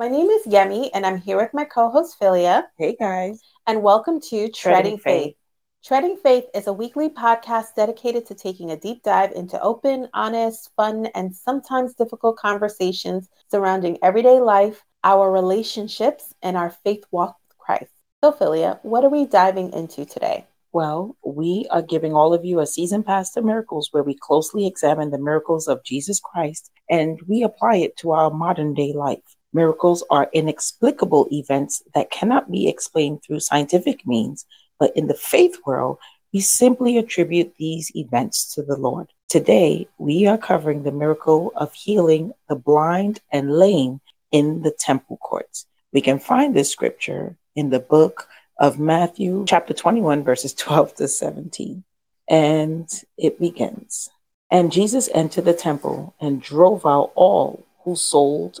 My name is Yemi, and I'm here with my co host, Philia. Hey, guys. And welcome to Treading, Treading Faith. Faith. Treading Faith is a weekly podcast dedicated to taking a deep dive into open, honest, fun, and sometimes difficult conversations surrounding everyday life, our relationships, and our faith walk with Christ. So, Philia, what are we diving into today? Well, we are giving all of you a season pass to miracles where we closely examine the miracles of Jesus Christ and we apply it to our modern day life. Miracles are inexplicable events that cannot be explained through scientific means, but in the faith world, we simply attribute these events to the Lord. Today, we are covering the miracle of healing the blind and lame in the temple courts. We can find this scripture in the book of Matthew, chapter 21, verses 12 to 17. And it begins And Jesus entered the temple and drove out all who sold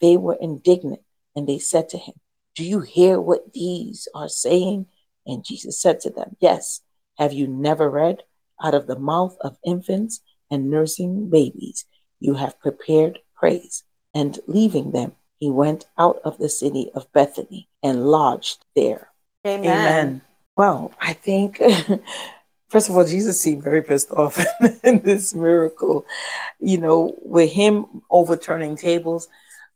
they were indignant, and they said to him, Do you hear what these are saying? And Jesus said to them, Yes. Have you never read, Out of the mouth of infants and nursing babies, you have prepared praise? And leaving them, he went out of the city of Bethany and lodged there. Amen. Well, I think, first of all, Jesus seemed very pissed off in this miracle. You know, with him overturning tables,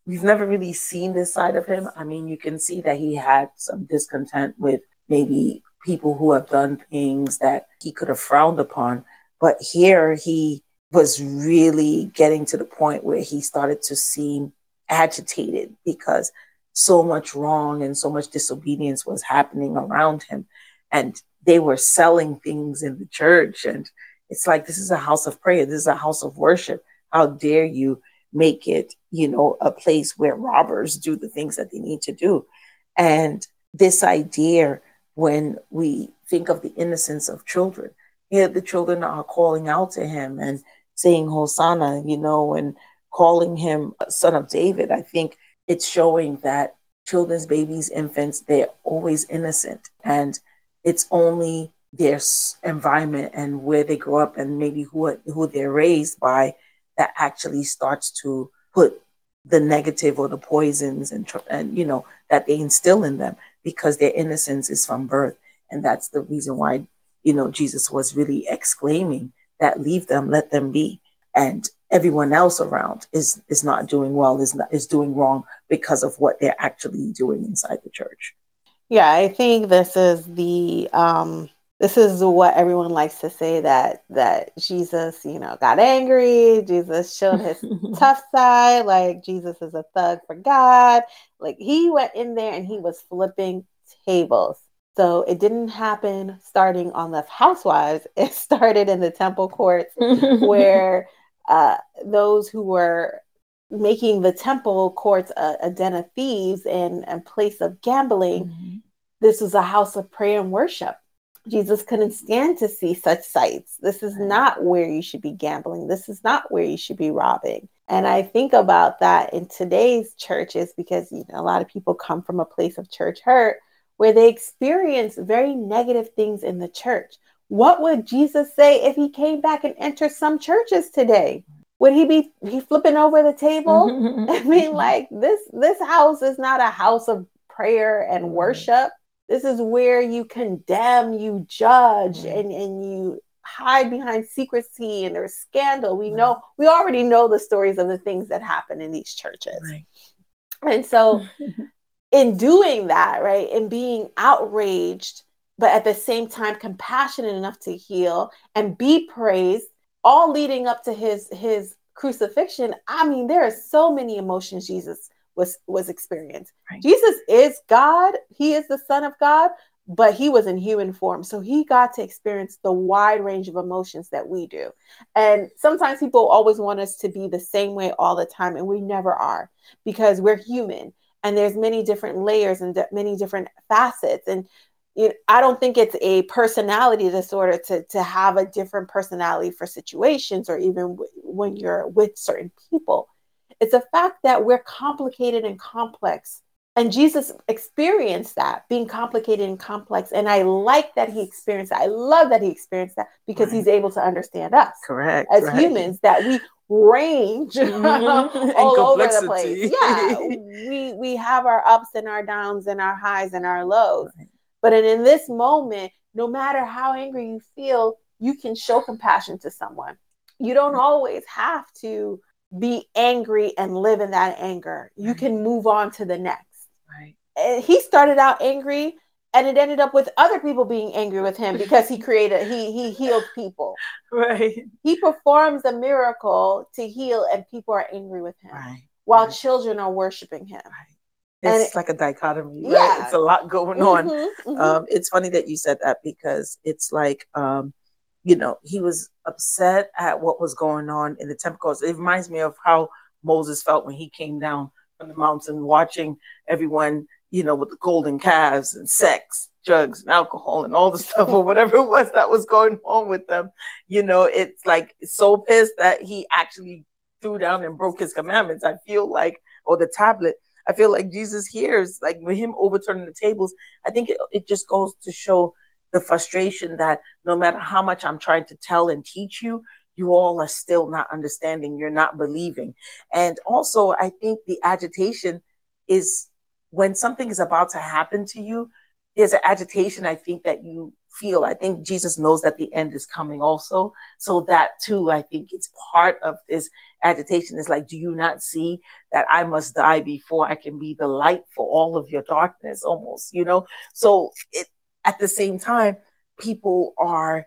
we've never really seen this side of him. I mean, you can see that he had some discontent with maybe people who have done things that he could have frowned upon. But here he was really getting to the point where he started to seem agitated because so much wrong and so much disobedience was happening around him. And they were selling things in the church. And it's like, this is a house of prayer, this is a house of worship. How dare you make it, you know, a place where robbers do the things that they need to do? And this idea, when we think of the innocence of children, here the children are calling out to him and saying Hosanna, you know, and calling him son of David. I think it's showing that children's babies, infants, they're always innocent. And it's only their environment and where they grow up and maybe who, who they're raised by that actually starts to put the negative or the poisons and, and you know, that they instill in them because their innocence is from birth. And that's the reason why, you know, Jesus was really exclaiming that leave them, let them be. And everyone else around is is not doing well, is not is doing wrong because of what they're actually doing inside the church. Yeah, I think this is the um this is what everyone likes to say that that Jesus, you know, got angry, Jesus showed his tough side, like Jesus is a thug for God. Like he went in there and he was flipping tables. So it didn't happen starting on the housewives. It started in the temple courts where uh, those who were making the temple courts a, a den of thieves and a place of gambling, Mhm. this was a house of prayer and worship. Jesus couldn't stand to see such sights. This is not where you should be gambling. This is not where you should be robbing. And I think about that in today's churches because you know a lot of people come from a place of church hurt where they experience very negative things in the church. What would Jesus say if he came back and entered some churches today? Would he be he flipping over the table? I mean, like this this house is not a house of prayer and worship. This is where you condemn, you judge, Right. and, and you hide behind secrecy and there's scandal. We Right. know we already know the stories of the things that happen in these churches. Right. And so in doing that, right, and being outraged, but at the same time compassionate enough to heal and be praised, all leading up to his his crucifixion. I mean, there are so many emotions Jesus was was experienced. Right. Jesus is God, he is the Son of God, but he was in human form. So he got to experience the wide range of emotions that we do. And sometimes people always want us to be the same way all the time, and we never are because we're human and there's many different layers and many different facets and you know, I don't think it's a personality disorder to to have a different personality for situations or even w- when you're with certain people. It's a fact that we're complicated and complex. And Jesus experienced that being complicated and complex. And I like that he experienced that. I love that he experienced that because right. he's able to understand us. Correct. As right. humans, that we range mm-hmm. all over the place. Yeah. we we have our ups and our downs and our highs and our lows. Right. But in, in this moment, no matter how angry you feel, you can show compassion to someone. You don't always have to be angry and live in that anger. You right. can move on to the next. Right. And he started out angry and it ended up with other people being angry with him because he created he he healed people. Right. He performs a miracle to heal and people are angry with him. Right. While right. children are worshiping him. Right. It's it, like a dichotomy. Right? Yeah. It's a lot going on. Mm-hmm, mm-hmm. Um, it's funny that you said that because it's like um, you know, he was upset at what was going on in the temple. Because it reminds me of how Moses felt when he came down from the mountain, watching everyone, you know, with the golden calves and sex, drugs, and alcohol, and all the stuff, or whatever it was that was going on with them. You know, it's like so pissed that he actually threw down and broke his commandments. I feel like, or the tablet. I feel like Jesus hears, like with him overturning the tables. I think it, it just goes to show the frustration that no matter how much I'm trying to tell and teach you, you all are still not understanding, you're not believing. And also, I think the agitation is when something is about to happen to you, there's an agitation I think that you feel. I think Jesus knows that the end is coming also. So that too, I think it's part of this agitation. Is like, do you not see that I must die before I can be the light for all of your darkness almost, you know? So it, at the same time, people are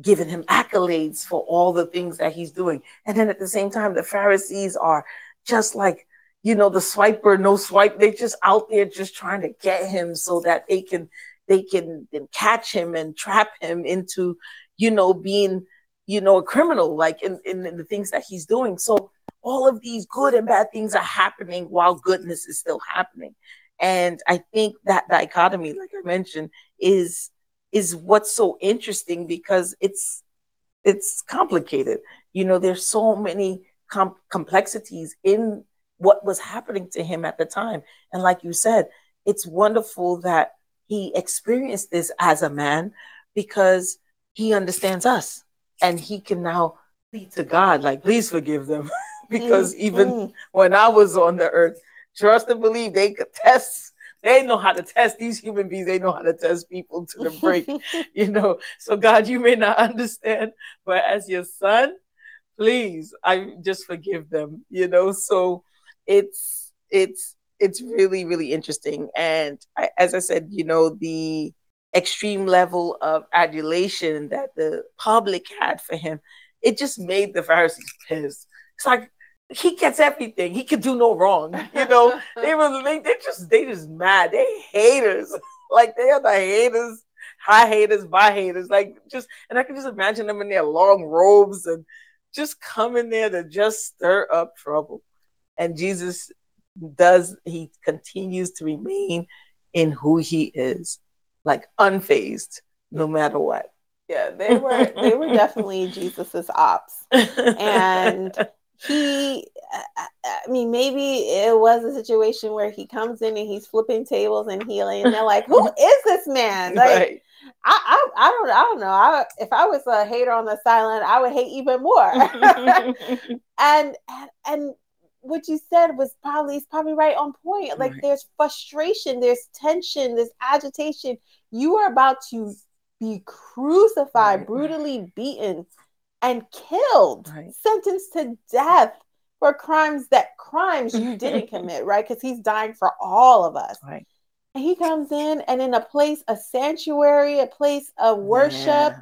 giving him accolades for all the things that he's doing. And then at the same time, the Pharisees are just like, you know, the swiper, no swipe. They're just out there just trying to get him so that they can they can catch him and trap him into, you know, being, you know, a criminal, like in, in, in the things that he's doing. So all of these good and bad things are happening while goodness is still happening. And I think that dichotomy, like I mentioned, is is what's so interesting because it's it's complicated. You know, there's so many com- complexities in what was happening to him at the time. And like you said, it's wonderful that he experienced this as a man because he understands us and he can now plead to God, like, please forgive them. because mm, even mm. when I was on the earth, trust and believe they could test they know how to test these human beings. They know how to test people to the break, you know. So God, you may not understand, but as your son, please, I just forgive them, you know. So it's it's it's really really interesting, and I, as I said, you know, the extreme level of adulation that the public had for him, it just made the Pharisees pissed. It's like he gets everything. He can do no wrong. You know, they were they, they just they just mad. They haters. Like they are the haters, high haters, by haters. Like just and I can just imagine them in their long robes and just coming there to just stir up trouble. And Jesus does he continues to remain in who he is, like unfazed, no matter what. Yeah, they were they were definitely Jesus's ops. And he i mean maybe it was a situation where he comes in and he's flipping tables and healing and they're like who is this man like right. I, I, I don't I don't know. I, if I was a hater on the silent, I would hate even more. and, and and what you said was probably is probably right on point. Like right. there's frustration, there's tension, there's agitation. You are about to be crucified, right. brutally beaten and killed, right. sentenced to death for crimes that crimes you didn't commit, right? Because he's dying for all of us. Right. And he comes in and in a place, a sanctuary, a place of worship, yeah.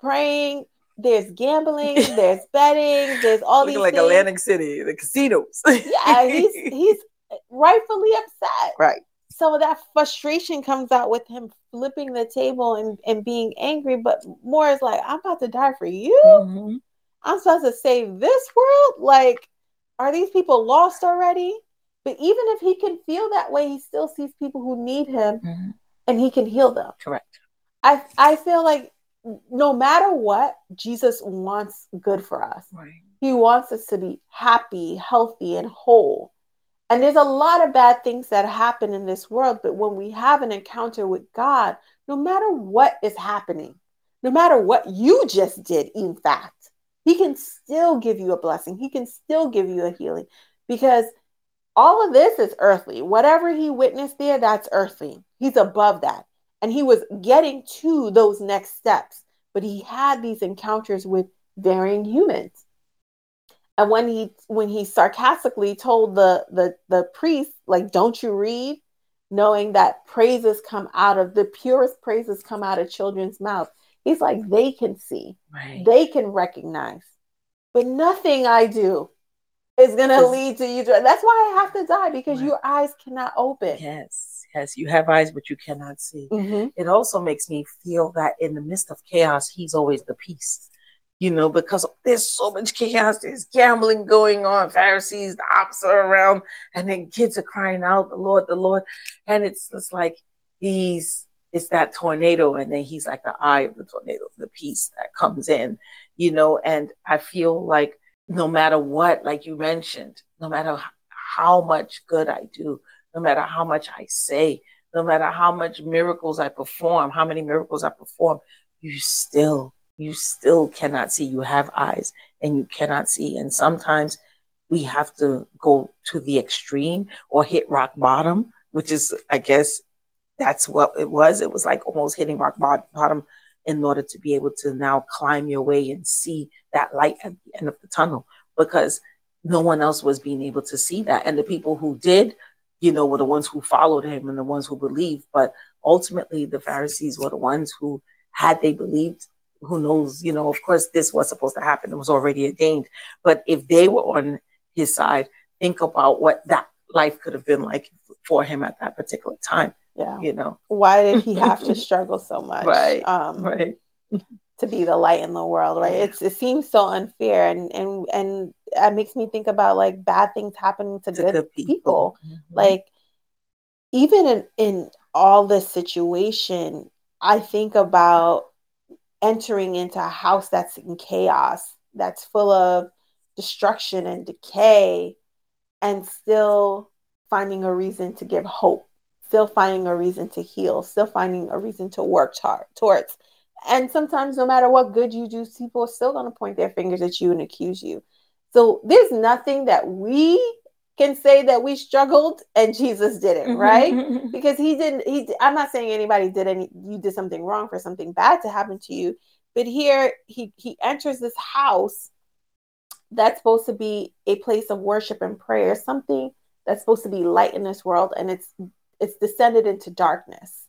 praying. There's gambling, there's betting, there's all Looking these like things. Atlantic City, the casinos. yeah, he's he's rightfully upset. Right some of that frustration comes out with him flipping the table and, and being angry, but more is like, I'm about to die for you. Mm-hmm. I'm supposed to save this world. Like, are these people lost already? But even if he can feel that way, he still sees people who need him Mhm. and he can heal them. Correct. I I feel like no matter what, Jesus wants good for us. Right. He wants us to be happy, healthy, and whole. And there's a lot of bad things that happen in this world, but when we have an encounter with God, no matter what is happening, no matter what you just did, in fact, He can still give you a blessing. He can still give you a healing because all of this is earthly. Whatever He witnessed there, that's earthly. He's above that. And He was getting to those next steps, but He had these encounters with varying humans and when he when he sarcastically told the the the priest like don't you read knowing that praises come out of the purest praises come out of children's mouth he's like they can see Right. they can recognize but nothing i do is going to lead to you that's why i have to die because Right. your eyes cannot open yes. Yes. You have eyes, but you cannot see. Mhm. It also makes me feel that in the midst of chaos, he's always the peace. You know, because there's so much chaos, there's gambling going on, Pharisees, the ops are around, and then kids are crying out, the Lord, the Lord. And it's just like he's it's that tornado, and then he's like the eye of the tornado, the peace that comes in, you know, and I feel like no matter what, like you mentioned, no matter how much good I do, no matter how much I say, no matter how much miracles I perform, how many miracles I perform, you still, you still cannot see. You have eyes and you cannot see. And sometimes we have to go to the extreme or hit rock bottom, which is, I guess, that's what it was. It was like almost hitting rock bottom in order to be able to now climb your way and see that light at the end of the tunnel because no one else was being able to see that. And the people who did, you know, were the ones who followed him and the ones who believed. But ultimately, the Pharisees were the ones who, had they believed, who knows, you know, of course, this was supposed to happen. It was already ordained. But if they were on his side, think about what that life could have been like for him at that particular time, yeah you know. why did he have to struggle so much Right, um Right. to be the light in the world, right? It's it seems so unfair and and and it makes me think about like bad things happening to, To good, good people. people. Mhm. Like even in in all this situation, I think about entering into a house that's in chaos, that's full of destruction and decay, and still finding a reason to give hope, still finding a reason to heal, still finding a reason to work tar- towards. And sometimes, no matter what good you do, people are still going to point their fingers at you and accuse you. So there's nothing that we can say that we struggled and Jesus didn't, mm-hmm. right? because he didn't he i'm not saying anybody did any you did something wrong for something bad to happen to you but here he he enters this house that's supposed to be a place of worship and prayer something that's supposed to be light in this world and it's it's descended into darkness.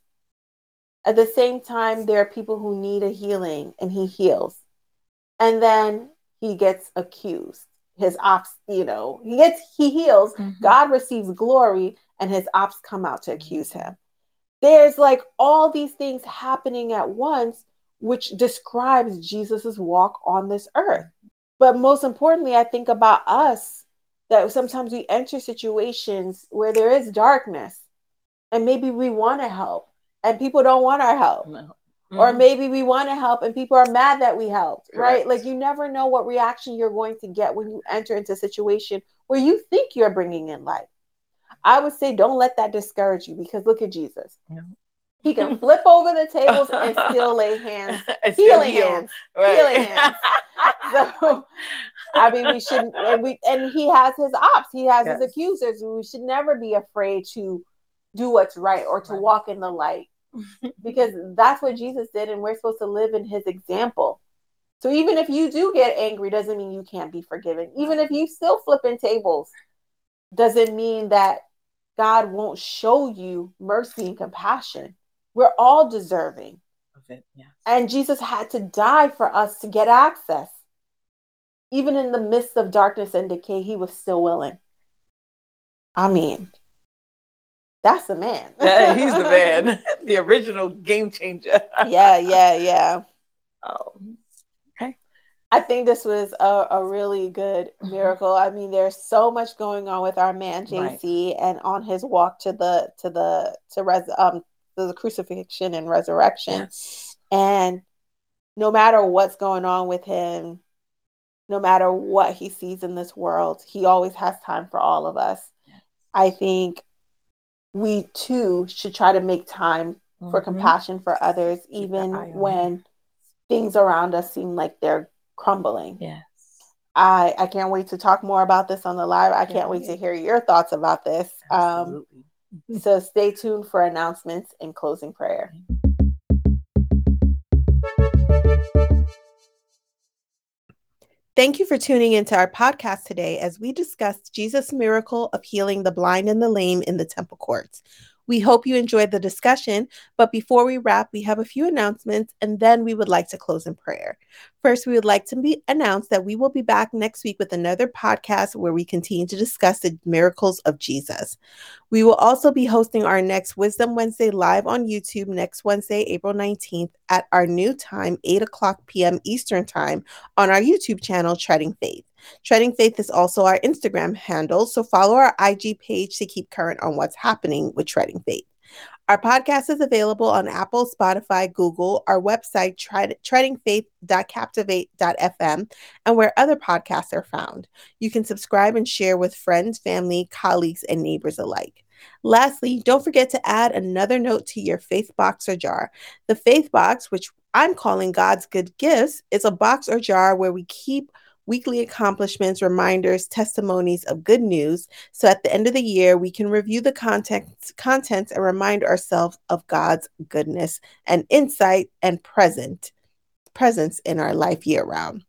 At the same time there are people who need a healing and he heals. And then he gets accused his ops you know he gets he heals Mhm. God receives glory and his ops come out to accuse him. There's like all these things happening at once, which describes Jesus's walk on this earth. But most importantly, I think about us that sometimes we enter situations where there is darkness and maybe we want to help and people don't want our help No. Or Mhm. maybe we want to help and people are mad that we helped right like you never know what reaction you're going to get when you enter into a situation where you think you're bringing in light i would say don't let that discourage you because look at jesus No. he can flip over the tables and still lay hands still healing healed. hands Right. healing hands. so i mean we shouldn't and we and he has his ops he has his accusers we should never be afraid to do what's right or to Right. walk in the light because that's what Jesus did, and we're supposed to live in his example. So even if you do get angry, doesn't mean you can't be forgiven. Even if you still flipping tables, doesn't mean that God won't show you mercy and compassion. We're all deserving. Of it, yes. And Jesus had to die for us to get access. Even in the midst of darkness and decay, he was still willing. I mean, that's the man. Yeah, he's the man, the original game changer. yeah, yeah, yeah. Um, okay. I think this was a, a really good mm-hmm. miracle. I mean, there's so much going on with our man JC right. and on his walk to the to the to res um to the crucifixion and resurrection. Yes. And no matter what's going on with him, no matter what he sees in this world, he always has time for all of us. Yes. I think we too should try to make time mm-hmm. for compassion for others, even when things around us seem like they're crumbling. Yes. I, I can't wait to talk more about this on the live. I can't wait to hear your thoughts about this. Um, so stay tuned for announcements and closing prayer. Thank you for tuning into our podcast today as we discuss Jesus' miracle of healing the blind and the lame in the temple courts. We hope you enjoyed the discussion, but before we wrap, we have a few announcements and then we would like to close in prayer. First, we would like to be that we will be back next week with another podcast where we continue to discuss the miracles of Jesus. We will also be hosting our next Wisdom Wednesday live on YouTube next Wednesday, April 19th at our new time, 8 o'clock p.m. Eastern Time on our YouTube channel, Treading Faith. Treading Faith is also our Instagram handle, so follow our IG page to keep current on what's happening with Treading Faith. Our podcast is available on Apple, Spotify, Google, our website, tread- treadingfaith.captivate.fm, and where other podcasts are found. You can subscribe and share with friends, family, colleagues, and neighbors alike. Lastly, don't forget to add another note to your faith box or jar. The faith box, which I'm calling God's good gifts, is a box or jar where we keep weekly accomplishments, reminders, testimonies of good news. So at the end of the year, we can review the contents, contents and remind ourselves of God's goodness and insight and present presence in our life year round.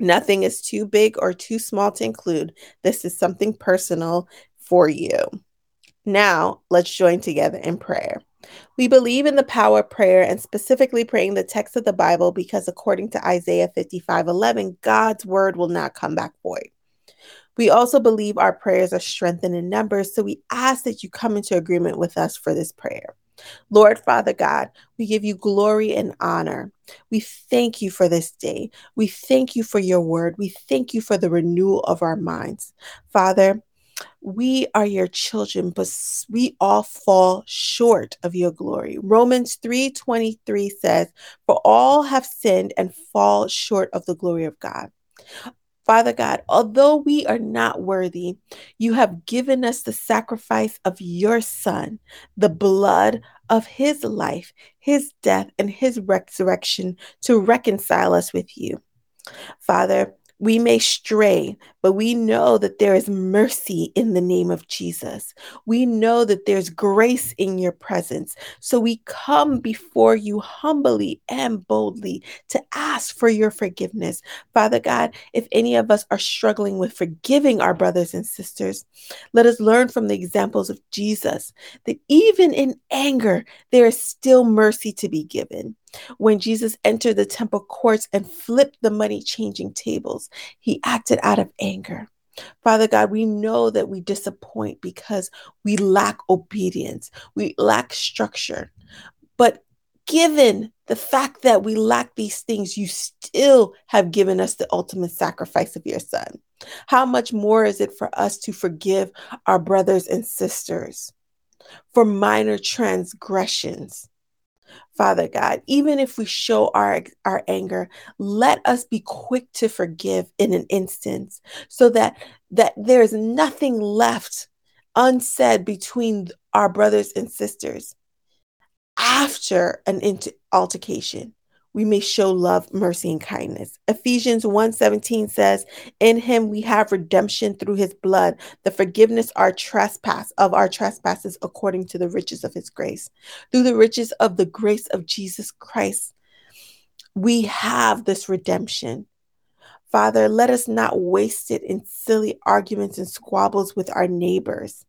Nothing is too big or too small to include. This is something personal for you. Now, let's join together in prayer. We believe in the power of prayer and specifically praying the text of the Bible because according to Isaiah 55 11, God's word will not come back void. We also believe our prayers are strengthened in numbers, so we ask that you come into agreement with us for this prayer. Lord Father God, we give you glory and honor. We thank you for this day. We thank you for your word. We thank you for the renewal of our minds. Father, we are your children, but we all fall short of your glory. Romans 3:23 says, "For all have sinned and fall short of the glory of God." Father God, although we are not worthy, you have given us the sacrifice of your Son, the blood of his life, his death, and his resurrection to reconcile us with you. Father, we may stray, but we know that there is mercy in the name of Jesus. We know that there's grace in your presence. So we come before you humbly and boldly to ask for your forgiveness. Father God, if any of us are struggling with forgiving our brothers and sisters, let us learn from the examples of Jesus that even in anger, there is still mercy to be given. When Jesus entered the temple courts and flipped the money changing tables, he acted out of anger. Father God, we know that we disappoint because we lack obedience, we lack structure. But given the fact that we lack these things, you still have given us the ultimate sacrifice of your son. How much more is it for us to forgive our brothers and sisters for minor transgressions? Father God, even if we show our, our anger, let us be quick to forgive in an instance so that, that there's nothing left unsaid between our brothers and sisters after an altercation we may show love, mercy, and kindness. Ephesians 1:17 says, In him we have redemption through his blood, the forgiveness our trespass of our trespasses according to the riches of his grace. Through the riches of the grace of Jesus Christ, we have this redemption. Father, let us not waste it in silly arguments and squabbles with our neighbors.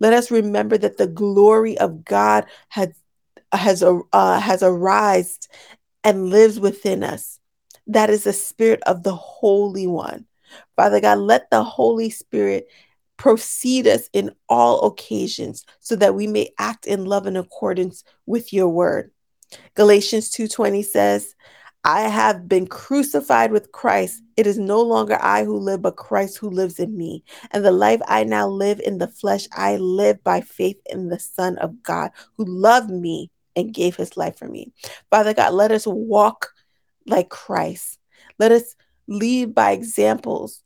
Let us remember that the glory of God has has uh, has arisen and lives within us. That is the spirit of the Holy One. Father God, let the Holy Spirit proceed us in all occasions so that we may act in love in accordance with your word. Galatians 2:20 says, I have been crucified with Christ. It is no longer I who live, but Christ who lives in me. And the life I now live in the flesh, I live by faith in the Son of God who loved me and gave his life for me. Father God, let us walk like Christ. Let us lead by examples.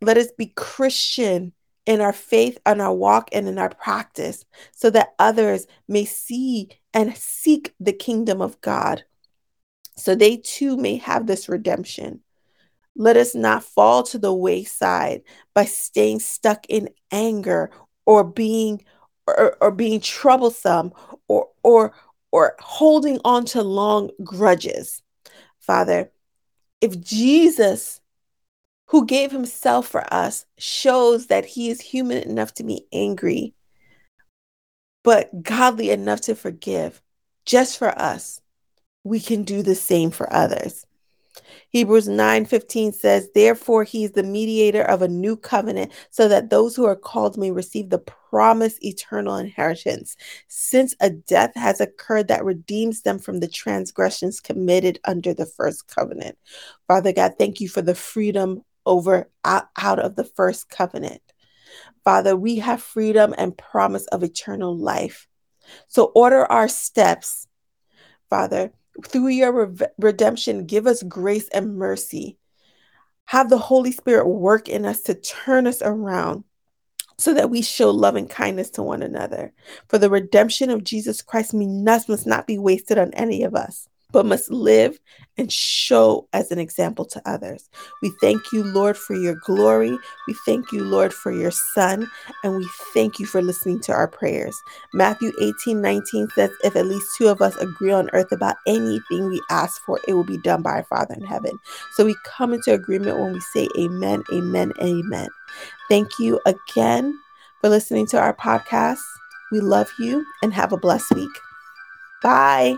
Let us be Christian in our faith, on our walk, and in our practice, so that others may see and seek the kingdom of God, so they too may have this redemption. Let us not fall to the wayside by staying stuck in anger or being or, or being troublesome or or or holding on to long grudges. Father, if Jesus who gave himself for us shows that he is human enough to be angry, but godly enough to forgive just for us. We can do the same for others. Hebrews 9:15 says, "Therefore he is the mediator of a new covenant, so that those who are called may receive the promised eternal inheritance, since a death has occurred that redeems them from the transgressions committed under the first covenant." Father God, thank you for the freedom over out, out of the first covenant. Father, we have freedom and promise of eternal life. So order our steps, Father. Through your re- redemption, give us grace and mercy. Have the Holy Spirit work in us to turn us around so that we show love and kindness to one another. For the redemption of Jesus Christ must not be wasted on any of us but must live and show as an example to others. We thank you, Lord, for your glory. We thank you, Lord, for your Son. And we thank you for listening to our prayers. Matthew 18 19 says, If at least two of us agree on earth about anything we ask for, it will be done by our Father in heaven. So we come into agreement when we say amen, amen, amen. Thank you again for listening to our podcast. We love you and have a blessed week. Bye.